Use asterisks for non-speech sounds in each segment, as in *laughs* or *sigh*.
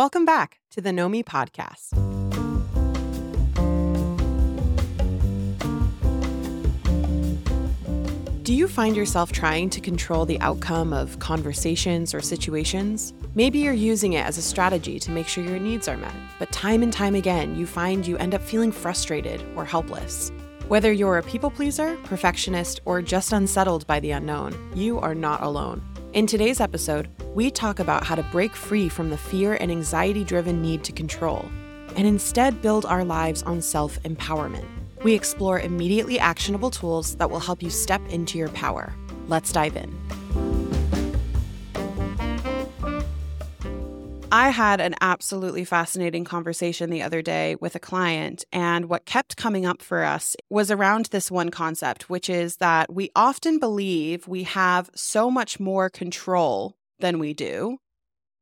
Welcome back to the Know Me podcast. Do you find yourself trying to control the outcome of conversations or situations? Maybe you're using it as a strategy to make sure your needs are met, but time and time again, you find you end up feeling frustrated or helpless. Whether you're a people pleaser, perfectionist, or just unsettled by the unknown, you are not alone. In today's episode, we talk about how to break free from the fear and anxiety driven need to control and instead build our lives on self empowerment. We explore immediately actionable tools that will help you step into your power. Let's dive in. I had an absolutely fascinating conversation the other day with a client, and what kept coming up for us was around this one concept, which is that we often believe we have so much more control than we do,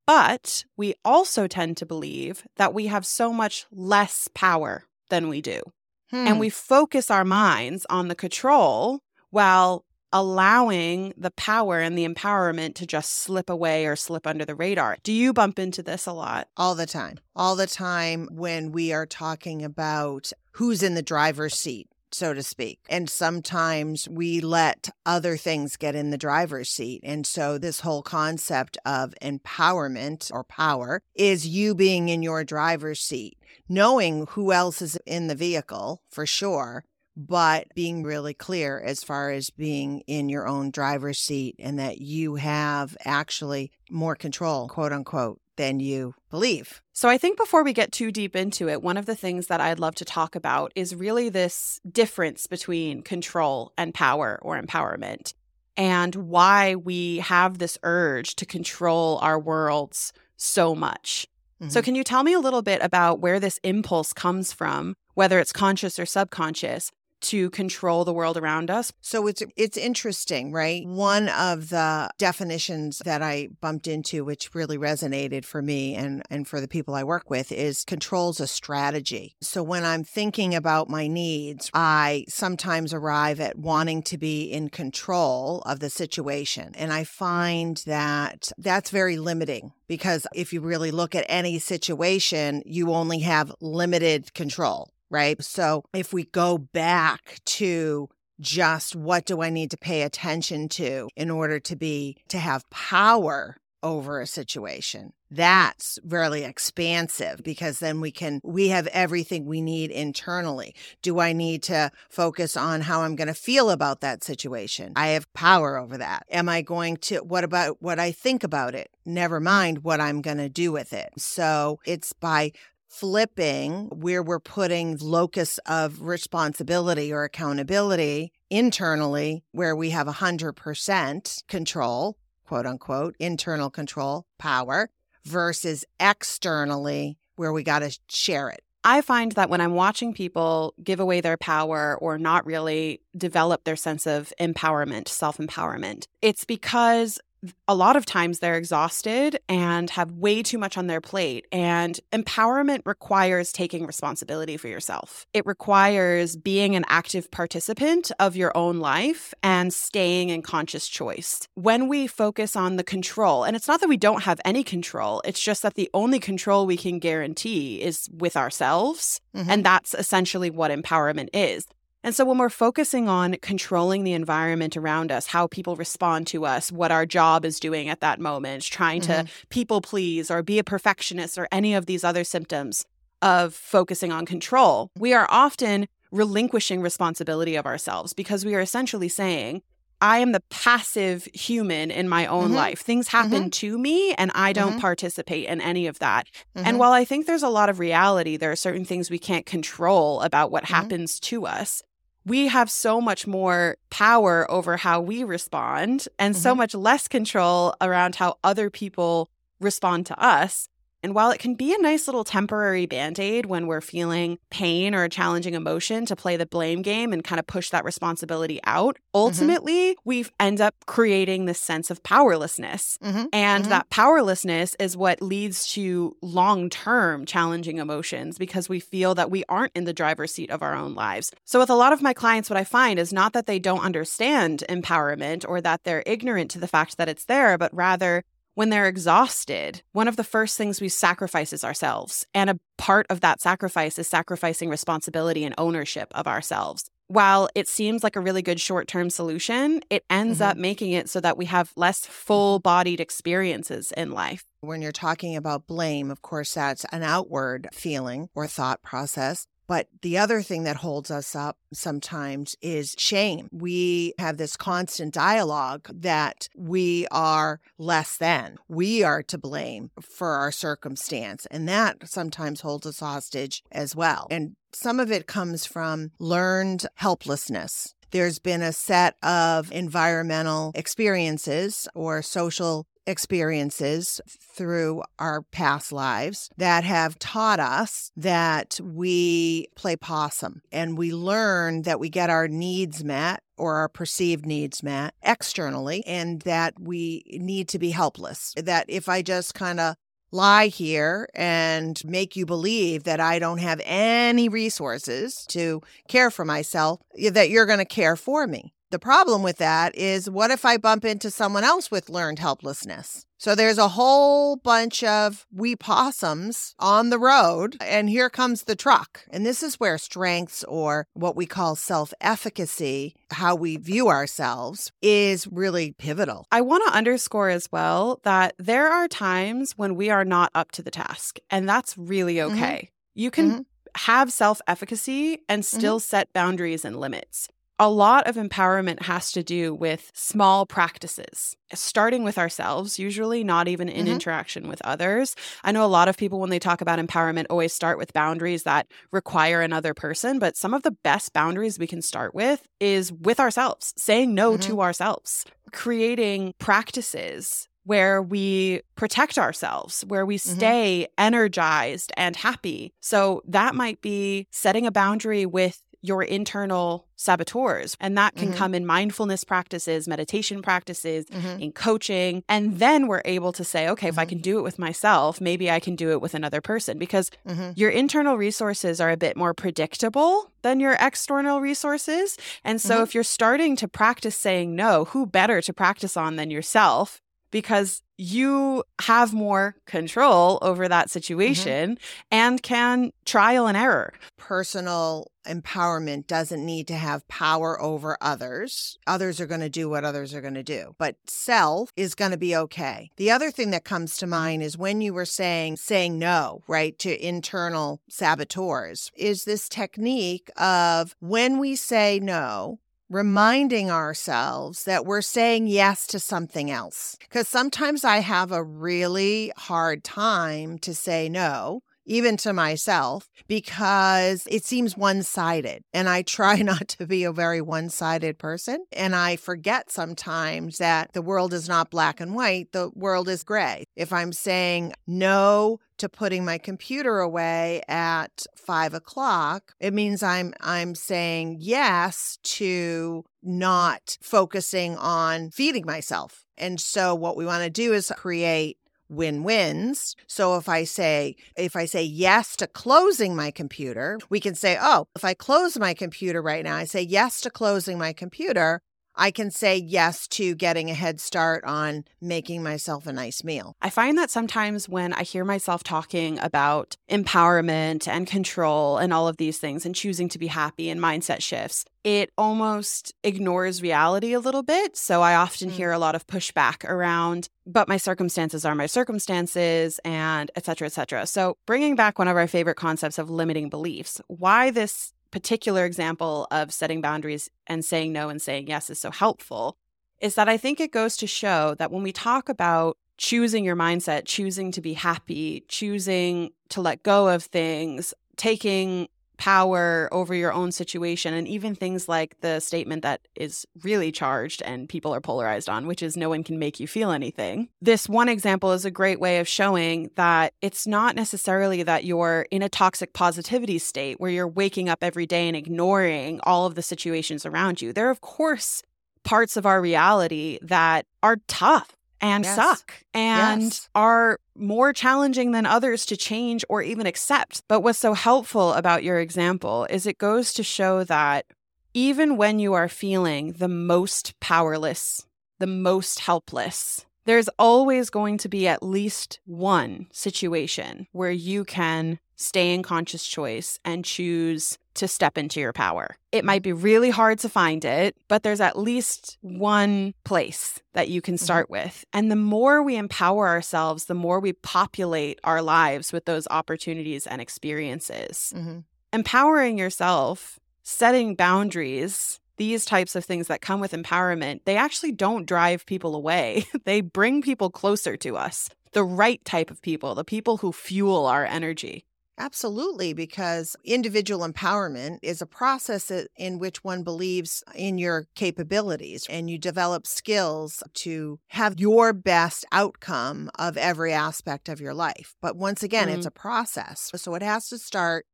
but we also tend to believe that we have so much less power than we do. Hmm. And we focus our minds on the control while allowing the power and the empowerment to just slip away or slip under the radar. Do you bump into this a lot? All the time. All the time when we are talking about who's in the driver's seat so to speak. And sometimes we let other things get in the driver's seat. And so, this whole concept of empowerment or power is you being in your driver's seat, knowing who else is in the vehicle for sure, but being really clear as far as being in your own driver's seat and that you have actually more control, quote unquote, than you believe. So, I think before we get too deep into it, one of the things that I'd love to talk about is really this difference between control and power or empowerment and why we have this urge to control our worlds so much. Mm-hmm. So, can you tell me a little bit about where this impulse comes from, whether it's conscious or subconscious, to control the world around us. So it's it's interesting, right? One of the definitions that I bumped into which really resonated for me and and for the people I work with is control's a strategy. So when I'm thinking about my needs, I sometimes arrive at wanting to be in control of the situation and I find that that's very limiting because if you really look at any situation, you only have limited control right? So if we go back to just what do I need to pay attention to in order to be, to have power over a situation. That's really expansive because then we can, we have everything we need internally. Do I need to focus on how I'm going to feel about that situation? I have power over that. Am I going to, what about what I think about it? Never mind what I'm going to do with it. So it's by flipping where we're putting locus of responsibility or accountability internally where we have 100% control quote unquote internal control power versus externally where we got to share it. I find that when I'm watching people give away their power or not really develop their sense of empowerment, self empowerment, it's because a lot of times they're exhausted and have way too much on their plate. And empowerment requires taking responsibility for yourself. It requires being an active participant of your own life and staying in conscious choice. When we focus on the control, and it's not that we don't have any control, it's just that the only control we can guarantee is with ourselves. Mm-hmm. And that's essentially what empowerment is. And so when we're focusing on controlling the environment around us, how people respond to us, what our job is doing at that moment, trying mm-hmm. to people please or be a perfectionist or any of these other symptoms of focusing on control, we are often relinquishing responsibility of ourselves because we are essentially saying, I am the passive human in my own mm-hmm. life. Things happen mm-hmm. to me and I don't mm-hmm. participate in any of that. And mm-hmm. while I think there's a lot of reality, there are certain things we can't control about what mm-hmm. happens to us we have so much more power over how we respond and mm-hmm. so much less control around how other people respond to us. And while it can be a nice little temporary band aid when we're feeling pain or a challenging emotion to play the blame game and kind of push that responsibility out, mm-hmm. ultimately mm-hmm. we end up creating this sense of powerlessness. Mm-hmm. And mm-hmm. that powerlessness is what leads to long term challenging emotions because we feel that we aren't in the driver's seat of our own lives. So, with a lot of my clients, what I find is not that they don't understand empowerment or that they're ignorant to the fact that it's there, but rather when they're exhausted, one of the first things we sacrifice is ourselves. And a part of that sacrifice is sacrificing responsibility and ownership of ourselves. While it seems like a really good short term solution, it ends mm-hmm. up making it so that we have less full bodied experiences in life. When you're talking about blame, of course, that's an outward feeling or thought process. But the other thing that holds us up sometimes is shame. We have this constant dialogue that we are less than. We are to blame for our circumstance. And that sometimes holds us hostage as well. And some of it comes from learned helplessness. There's been a set of environmental experiences or social experiences through our past lives that have taught us that we play possum and we learn that we get our needs met or our perceived needs met externally and that we need to be helpless. That if I just kind of lie here and make you believe that I don't have any resources to care for myself, that you're going to care for me. The problem with that is what if I bump into someone else with learned helplessness? So there's a whole bunch of wee possums on the road, and here comes the truck. And this is where strengths or what we call self efficacy, how we view ourselves, is really pivotal. I want to underscore as well that there are times when we are not up to the task, and that's really mm-hmm. okay. Mm-hmm. You can. Mm-hmm have self efficacy and mm-hmm. still mm-hmm. set boundaries and limits a lot of empowerment has to do with small practices, starting with ourselves, usually not even in mm-hmm. interaction with others. I know a lot of people, when they talk about empowerment, always start with boundaries that require another person, but some of the best boundaries we can start with is with ourselves, saying no mm-hmm. to ourselves, creating practices where we protect ourselves, where we mm-hmm. stay mm-hmm. energized and happy. So that might be setting a boundary with your internal saboteurs. And that can mm-hmm. come in mindfulness practices, meditation practices, mm-hmm. in coaching. And then we're able to say, okay, mm-hmm. if I mm-hmm. can do it with myself, maybe I can do it with another person because mm-hmm. your internal resources are a bit more predictable than your external resources. And so mm-hmm. if you're starting to practice saying no, who better to practice on than yourself? Because you have more control over that mm-hmm. situation mm-hmm. and can trial and error. Personal empowerment doesn't need to have power over others. Others are going to do what others are going to do, but self is going to be okay. The other thing that comes to mind is when you were saying saying no, right, to internal saboteurs, is this technique of when we say no, reminding ourselves that we're saying yes to something else. Because sometimes I have a really hard time to say no even to myself, because it seems one sided. And I try *laughs* not to be a very one sided person. And I forget sometimes that the world is not black and white, the world is gray. If I'm saying no, to putting my computer away at five o'clock, it means I'm I'm saying yes to not focusing on feeding myself. And so what we want to do is create win-wins. So if I say if I say yes to closing my computer, we can say, "Oh, if I close my computer right now, I say yes to closing my computer, I can say yes to getting a head start on making myself a nice meal. I find that sometimes when I hear myself talking about empowerment and control and all of these things and choosing to be happy and mindset shifts, it almost ignores reality a little bit. So I often mm. hear a lot of pushback around, but my circumstances are my circumstances and et cetera, et cetera. So bringing back one of our favorite concepts of limiting beliefs, why this particular example of setting boundaries and saying no and saying yes is so helpful is that I think it goes to show that when we talk about choosing your mindset, choosing to be happy, choosing to let go of things, taking power over your own situation and even things like the statement that is really charged and people are polarized on which is no one can make you feel anything. This one example is a great way of showing that it's not necessarily that you're in a toxic positivity state where you're waking up every day and ignoring all of the situations around you. There are of course parts of our reality that are tough and yes. suck and yes. are more challenging than others to change or even accept. But what's so helpful about your example is it goes to show that even when you are feeling the most powerless, the most helpless, There's always going to be at least one situation where you can stay in conscious choice and choose to step into your power. It might be really hard to find it, but there's at least one place that you can Mm-hmm. start with. And the more we empower ourselves, the more we populate our lives with those opportunities and experiences. hmm Empowering yourself, setting boundaries, these types of things that come with empowerment, they actually don't drive people away. *laughs* they bring people closer to us, the right type of people, the people who fuel our energy. Absolutely, because individual empowerment is a process in which one believes in your capabilities and you develop skills to have your best outcome of every aspect of your life. But once again, it's mm-hmm. a process. So it has to start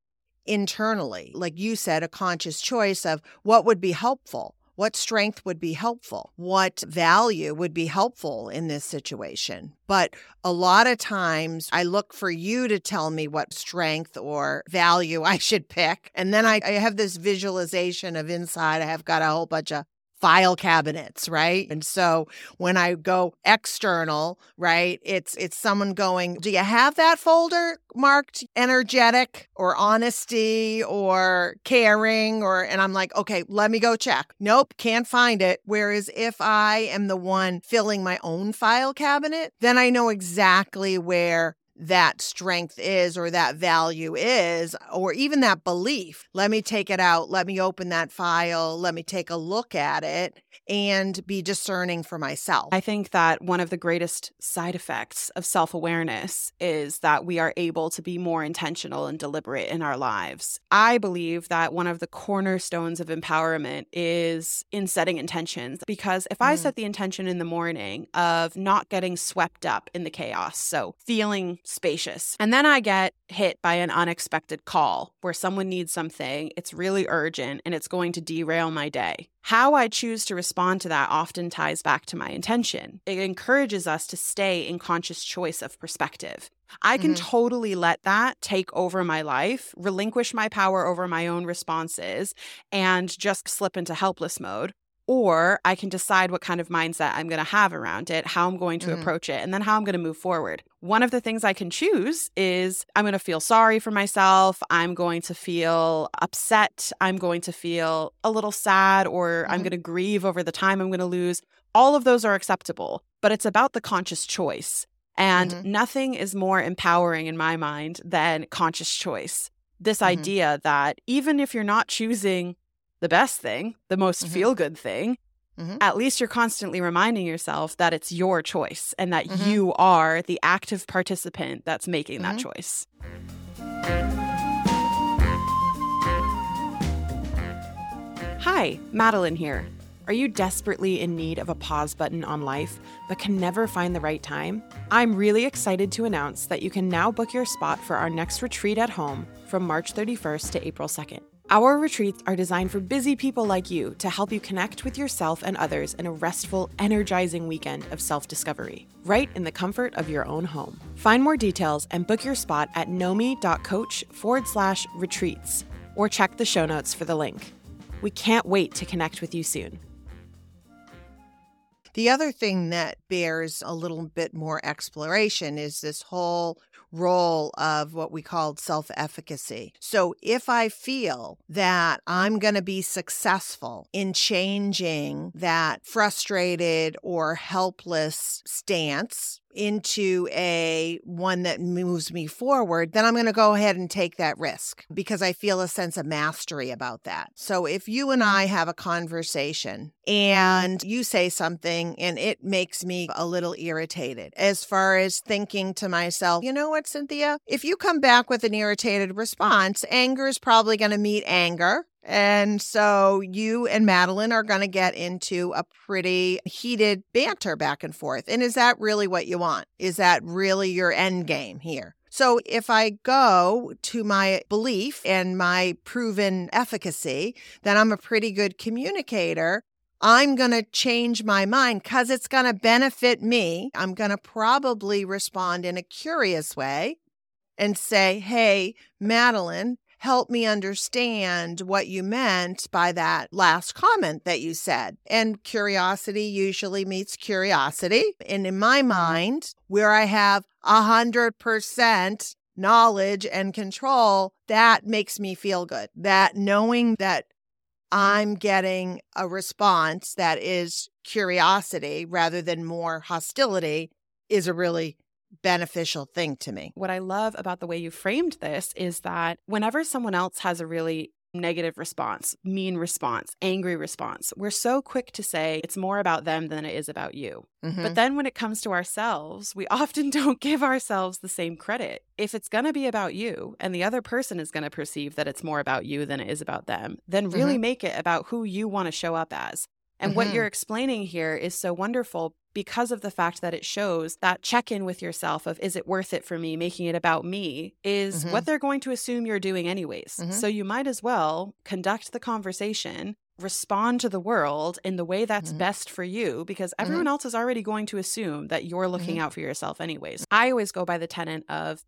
internally. Like you said, a conscious choice of what would be helpful. What strength would be helpful? What value would be helpful in this situation? But a lot of times I look for you to tell me what strength or value *laughs* I should pick. And then I, I have this visualization of inside, I have got a whole bunch of file cabinets right? And so when i go external right it's it's someone going do you have that folder marked energetic or honesty or caring or and i'm like okay let me go check. Nope can't find it. Whereas if i am the one filling my own file cabinet then i know exactly where that strength is or that value is or even that belief let me take it out. Let me open that file. Let me take a look at it and be discerning for myself I think that one of the greatest side effects of self awareness is that we are able to be more intentional and deliberate in our lives. I believe that one of the cornerstones of empowerment is in setting intentions. Because if I Mm. set the intention in the morning of not getting swept up in the chaos, so feeling spacious, and then I get hit by an unexpected call where someone needs something, it's really urgent, and it's going to derail my day. How I choose to respond to that often ties back to my intention. It encourages us to stay in conscious choice of perspective. I can Mhm. totally let that take over my life, relinquish my power over my own responses, and just slip into helpless mode. Or I can decide what kind of mindset I'm going to have around it, how I'm going to Mhm. approach it, and then how I'm going to move forward. One of the things I can choose is I'm going to feel sorry for myself. I'm going to feel upset. I'm going to feel a little sad, or I'm Mhm. going to grieve over the time I'm going to lose. All of those are acceptable, but it's about the conscious choice. And Mhm. nothing is more empowering in my mind than conscious choice. This Mhm. idea that even if you're not choosing the best thing, the most Mhm. feel good thing, Mhm. at least you're constantly reminding yourself that it's your choice and that Mhm. you are the active participant that's making that Mhm. choice. Hi, Madeline here. Are you desperately in need of a pause button on life but can never find the right time? I'm really excited to announce that you can now book your spot for our next retreat at home from March 31st to April 2nd. Our retreats are designed for busy people like you to help you connect with yourself and others in a restful, energizing weekend of self discovery, right in the comfort of your own home. Find more details and book your spot at nomi.coach forward slash retreats or check the show notes for the link. We can't wait to connect with you soon. The other thing that bears a little bit more exploration is this whole role of what we called self efficacy. So, if I feel that I'm going to be successful in changing that frustrated or helpless stance into a one that moves me forward, then I'm going to go ahead and take that risk because I feel a sense of mastery about that. So if you and mm-hmm. I have a conversation and you say something and it makes me a little irritated as far as thinking to myself, you know what, Cynthia, if you come back with an irritated response, anger is probably going to meet anger. And so you and Madeline are going to get into a pretty heated banter back and forth. And is that really what you want? Is that really your end game here? So if I go to my belief and my proven efficacy, that I'm a pretty good communicator. I'm going to change my mind because it's going to benefit me. I'm going to probably respond in a curious way and say, Hey, Madeline, help me understand what you meant by that last comment that you said. And curiosity usually meets curiosity. And in my mm-hmm. mind, where I have a hundred percent knowledge and control, that makes me feel good. That knowing that I'm getting a response that is curiosity rather than more hostility is a really beneficial thing to me. What I love about the way you framed this is that whenever someone else has a really negative response, mean response, angry response, we're so quick to say it's more about them than it is about you. Mm-hmm. But then when it comes to ourselves, we *laughs* often don't give ourselves the same credit. If it's going to be about you and the other person is going to perceive that it's more about you than it is about them, then really mm-hmm. make it about who you want to show up as. And mm-hmm. what you're explaining here is so wonderful because of the fact that it shows that check in with yourself of is it worth it for me, making it about me, is mm-hmm. what they're going to assume you're doing anyways. Mm-hmm. So you might as well conduct the conversation, respond to the world in the way that's mm-hmm. best for you because mm-hmm. everyone else is already going to assume that you're looking mm-hmm. out for yourself anyways. I always go by the tenet of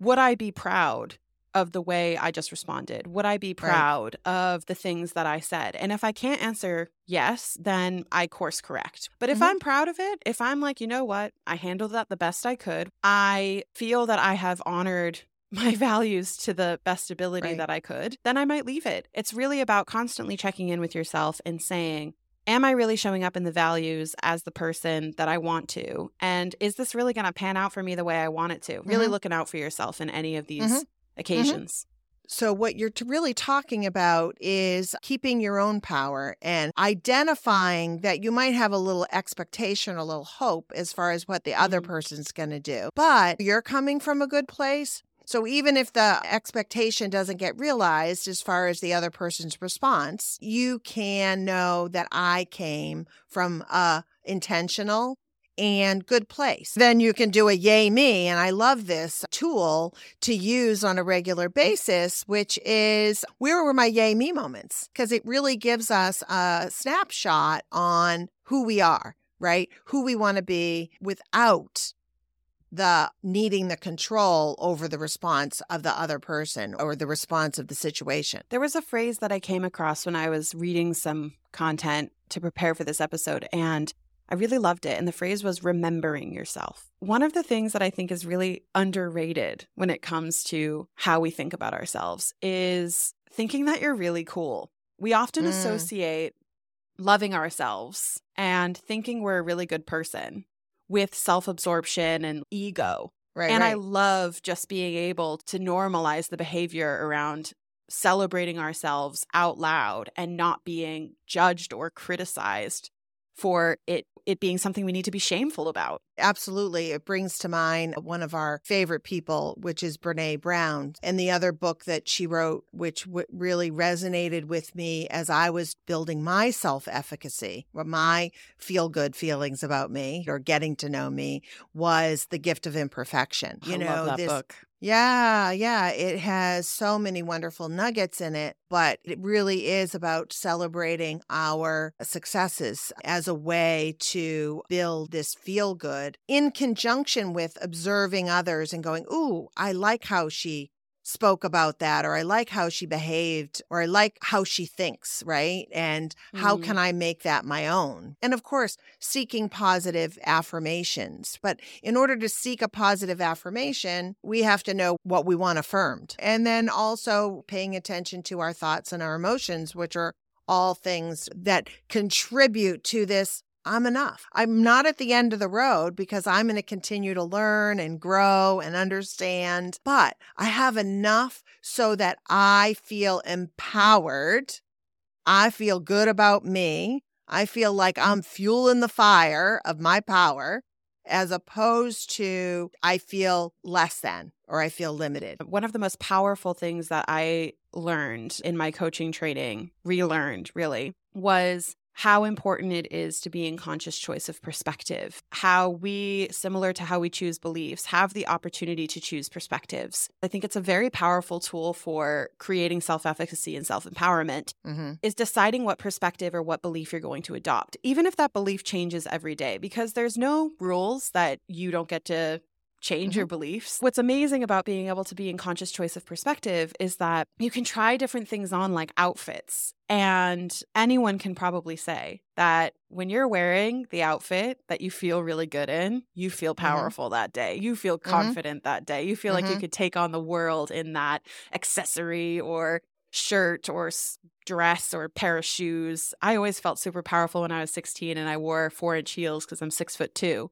would I be proud of the way I just responded? Would I be proud right. of the things that I said? And if I can't answer yes, then I course correct. But if mm-hmm. I'm proud of it, if I'm like, you know what, I handled that the best I could, I feel that I have honored *laughs* my values to the best ability right. that I could, then I might leave it. It's really about constantly checking in with yourself and saying, Am I really showing up in the values as the person that I want to? And is this really going to pan out for me the way I want it to? Mm-hmm. Really looking out for yourself in any of these mm-hmm. Mm-hmm. occasions. Mm-hmm. So, what you're really talking about is keeping your own power and identifying that you might have a little expectation, a little hope as far as what the other mm-hmm. person's going to do. But you're coming from a good place. So, even if the expectation doesn't get realized as far as the other person's response, you can know that I came from a intentional and good place. Then you can do a yay me. And I love this tool to use on a regular basis, which is where were my yay me moments? Because it really gives us a snapshot on who we are, right? Who we want to be without the needing the control over the response of the other person or the response of the situation. There was a phrase that I came across when I was reading some content to prepare for this episode, and I really loved it. And the phrase was remembering yourself. One of the things that I think is really underrated when it comes to how we think about ourselves is thinking that you're really cool. We often mm. associate loving ourselves and thinking we're a really good person with self absorption and ego. Right, and right. I love just being able to normalize the behavior around celebrating ourselves out loud and not being judged or criticized for it it being something we need to be shameful about. Absolutely. It brings to mind one of our favorite people, which is Brene Brown, and the other book that she wrote, which w- really resonated with me as I was building my self efficacy, my feel good feelings about me or getting to know me, was The Gift of Imperfection. You I know, this book. Yeah, yeah. It has so many wonderful nuggets in it, but it really is about celebrating our successes as a way to build this feel good in conjunction with observing others and going, Ooh, I like how she spoke about that or I like how she behaved or I like how she thinks, right? And how mm. can I make that my own? And of course, seeking positive affirmations. But in order to seek a positive affirmation, we have to know what we want affirmed. And then also paying attention to our thoughts and our emotions, which are all things that contribute to this I'm enough. I'm not at the end of the road because I'm going to continue to learn and grow and understand, but I have enough so that I feel empowered. I feel good about me. I feel like I'm fueling the fire of my power as opposed to I feel less than or I feel limited. One of the most powerful things that I learned in my coaching training, relearned really, was how important it is to be in conscious choice of perspective, how we, similar to how we choose beliefs, have the opportunity to choose perspectives. I think it's a very powerful tool for creating self efficacy and self empowerment, mm-hmm. is deciding what perspective or what belief you're going to adopt, even if that belief changes every day, because there's no rules that you don't get to change your beliefs. What's amazing about being able to be in conscious choice of perspective is that you can try different things on, like outfits. And anyone can probably say that when you're wearing the outfit that you feel really good in, you feel Mhm. powerful that day. You feel Mhm. confident that day. You feel like you Mhm. could take on the world in that accessory or shirt or dress or pair of shoes. I always felt super powerful when I was 16 and I wore four inch heels because I'm six foot two.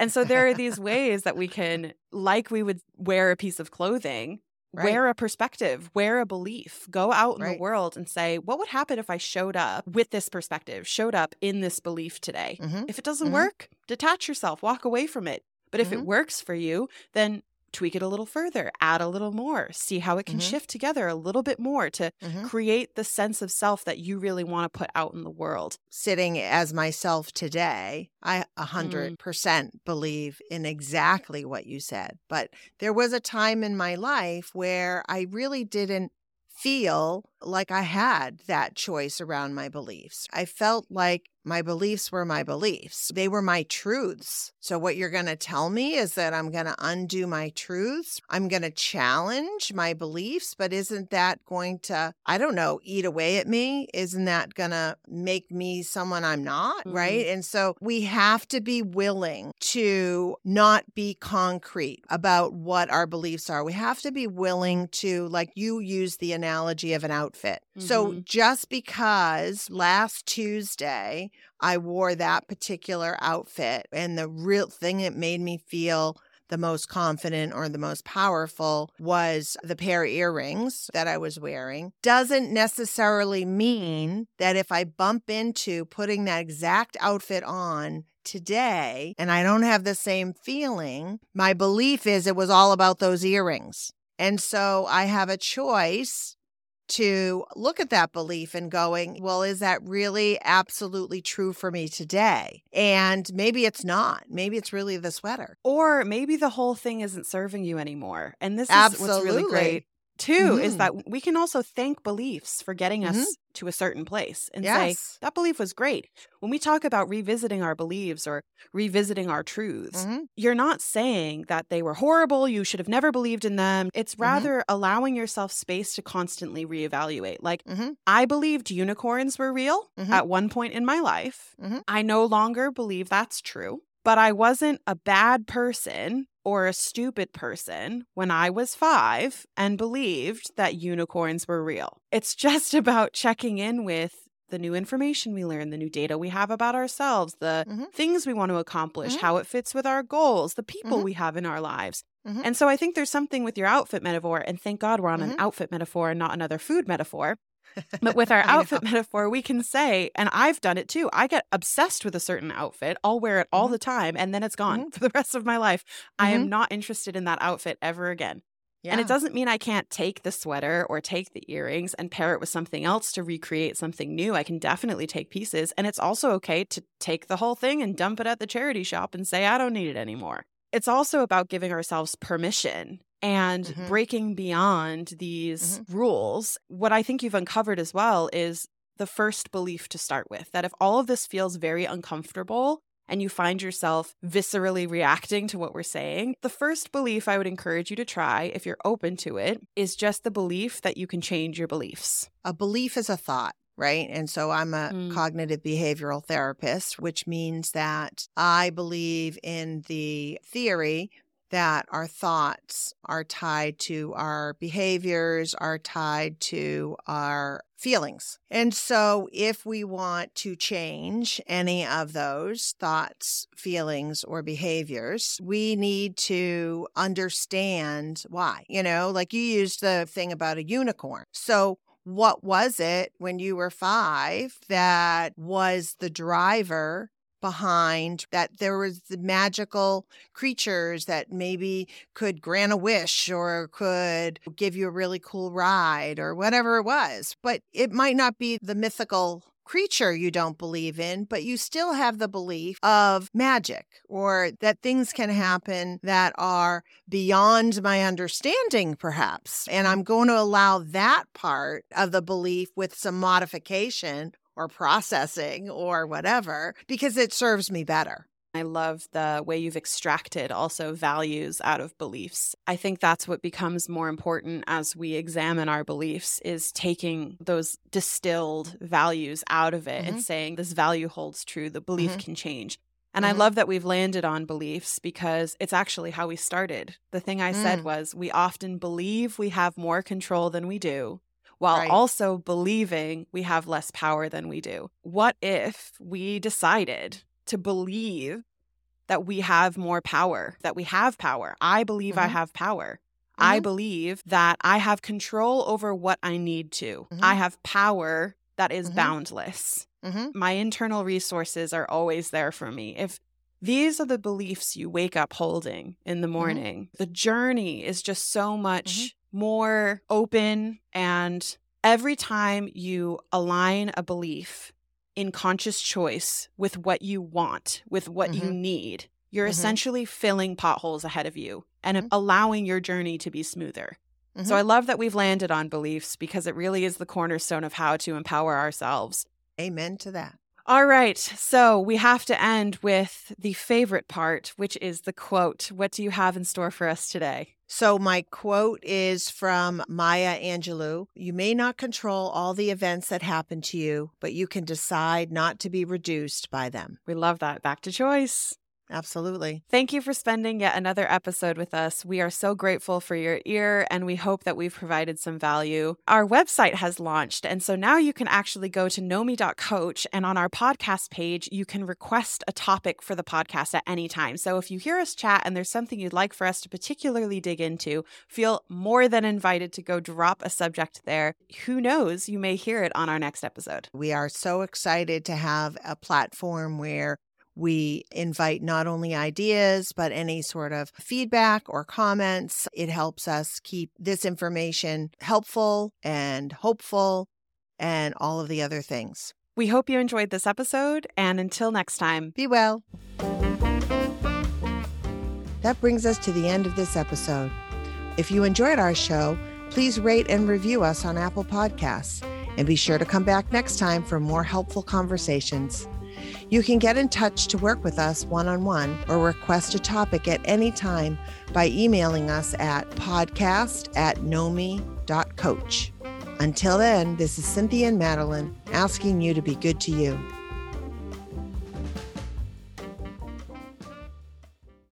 And so there are these ways that we can, like we would wear a piece of clothing, Right. wear a perspective, wear a belief, go out in Right. the world and say, what would happen if I showed up with this perspective, showed up in this belief today? Mhm. If it doesn't Mhm. work, detach yourself, walk away from it. But if it Mhm. works for you, then tweak it a little further, add a little more, see how it can Mhm. shift together a little bit more to Mhm. create the sense of self that you really want to put out in the world. Sitting as myself today, I a Mm. hundred percent believe in exactly what you said. But there was a time in my life where I really didn't feel like I had that choice around my beliefs. I felt like my beliefs were my beliefs. They were my truths. So, what you're going to tell me is that I'm going to undo my truths. I'm going to challenge my beliefs, but isn't that going to, I don't know, eat away at me? Isn't that going to make me someone I'm not? Mhm. Right. And so, we have to be willing to not be concrete about what our beliefs are. We have to be willing to, like you use the analogy of an outfit. So, Mhm. just because last Tuesday I wore that particular outfit and the real thing that made me feel the most confident or the most powerful was the pair of earrings that I was wearing doesn't necessarily mean that if I bump into putting that exact outfit on today and I don't have the same feeling, my belief is it was all about those earrings. And so I have a choice to look at that belief and going, well, is that really absolutely true for me today? And maybe it's not. Maybe it's really the sweater. Or maybe the whole thing isn't serving you anymore. And this is what's really great too is Mhm. that we can also thank beliefs for getting us Mhm. To a certain place and Yes. say that belief was great. When we talk about revisiting our beliefs or revisiting our truths, Mhm. you're not saying that they were horrible, you should have never believed in them. It's Mm-hmm. rather allowing yourself space to constantly reevaluate. Like, Mhm. I believed unicorns were real Mhm. at one point in my life. Mhm. I no longer believe that's true, but I wasn't a bad person or a stupid person when I was five and believed that unicorns were real. It's *laughs* just about checking in with the new information we learn, the new data we have about ourselves, the Mhm. things we want to accomplish, Mhm. how it fits with our goals, the people Mhm. we have in our lives. Mhm. And so I think there's something with your outfit metaphor, and thank God we're on an Mhm. outfit metaphor and not another food metaphor. But with our *laughs* know. outfit metaphor, we can say, and I've done it too. I get obsessed with a certain outfit. I'll wear it all Mhm. the time, and then it's gone *laughs* for the rest of my life. I am not interested in that outfit ever again. Yeah. And it doesn't mean I can't take the sweater or take the earrings and pair it with something else to recreate something new. I can definitely take pieces. And it's also okay to take the whole thing and dump it at the charity shop and say, I don't need it anymore. It's also about giving ourselves permission and Mhm. breaking beyond these rules. What I think you've uncovered as well is the first belief to start with that if all of this feels very uncomfortable and you find yourself viscerally reacting to what we're saying, the first belief I would encourage you to try, if you're open to it, is just the belief that you can change your beliefs. a belief is a thought, right? And so I'm a Mm. cognitive behavioral therapist, which means that I believe in the theory that our thoughts are tied to our behaviors, are tied to our feelings. And so if we want to change any of those thoughts, feelings, or behaviors, we need to understand why. You know, like you used the thing about a unicorn. So what was it when you were five that was the driver behind that there was the magical creatures that maybe could grant a wish or could give you a really cool ride or whatever it was but it might not be the mythical creature you don't believe in, but you still have the belief of magic or that things can happen that are beyond my understanding, perhaps. And I'm going to allow that part of the belief with some modification or processing or whatever because it serves me better. I love the way you've extracted also values out of beliefs. I think that's what becomes more important as we examine our beliefs is taking those distilled values out of it mm-hmm. and saying this value holds true, the belief mm-hmm. can change. And mm-hmm. I love that we've landed on beliefs because it's actually how we started. The thing I mm. said was we often believe we have more control than we do, while right. also believing we have less power than we do. What if we decided to believe that we have more power, that we have power? I believe mm-hmm. I have power. Mm-hmm. I believe that I have control over what I need to. I mm-hmm. have power that is mm-hmm. boundless. Mm-hmm. My internal resources are always there for me. If these are the beliefs you wake up holding in the mm-hmm. morning, mm-hmm. the journey is just so much mm-hmm. more open. And every time you align a belief in conscious choice with what you want, with what you mm-hmm. need, you're mm-hmm. essentially filling potholes ahead of you and allowing your journey to be smoother. So I love that we've landed on beliefs because it really is the cornerstone of how to empower ourselves Amen to that. All right. So we have to end with the favorite part, which is the quote. What do you have in store for us today? So, my quote is from Maya Angelou You may not control all the events that happen to you, but you can decide not to be reduced by them. We love that. Back to choice. Absolutely. Thank you for spending yet another episode with us. We are so grateful for your ear and we hope that we've provided some value. Our website has launched, and so now you can actually go to nomi.coach and on our podcast page, you can request a topic for the podcast at any time. So if you hear us chat and there's something you'd like for us to particularly dig into, feel more than invited to go drop a subject there. Who knows, you may hear it on our next episode. We are so excited to have a platform where we invite not only ideas, but any sort of feedback or comments. It helps us keep this information helpful and hopeful and all of the other things. We hope you enjoyed this episode, and until next time, be well. That brings us to the end of this episode. If you enjoyed our show, please rate and review us on Apple Podcasts, and be sure to come back next time for more helpful conversations. You can get in touch to work with us one on one or request a topic at any time by emailing us at podcast at nomi.coach. Until then, this is Cynthia and Madeline asking you to be good to you.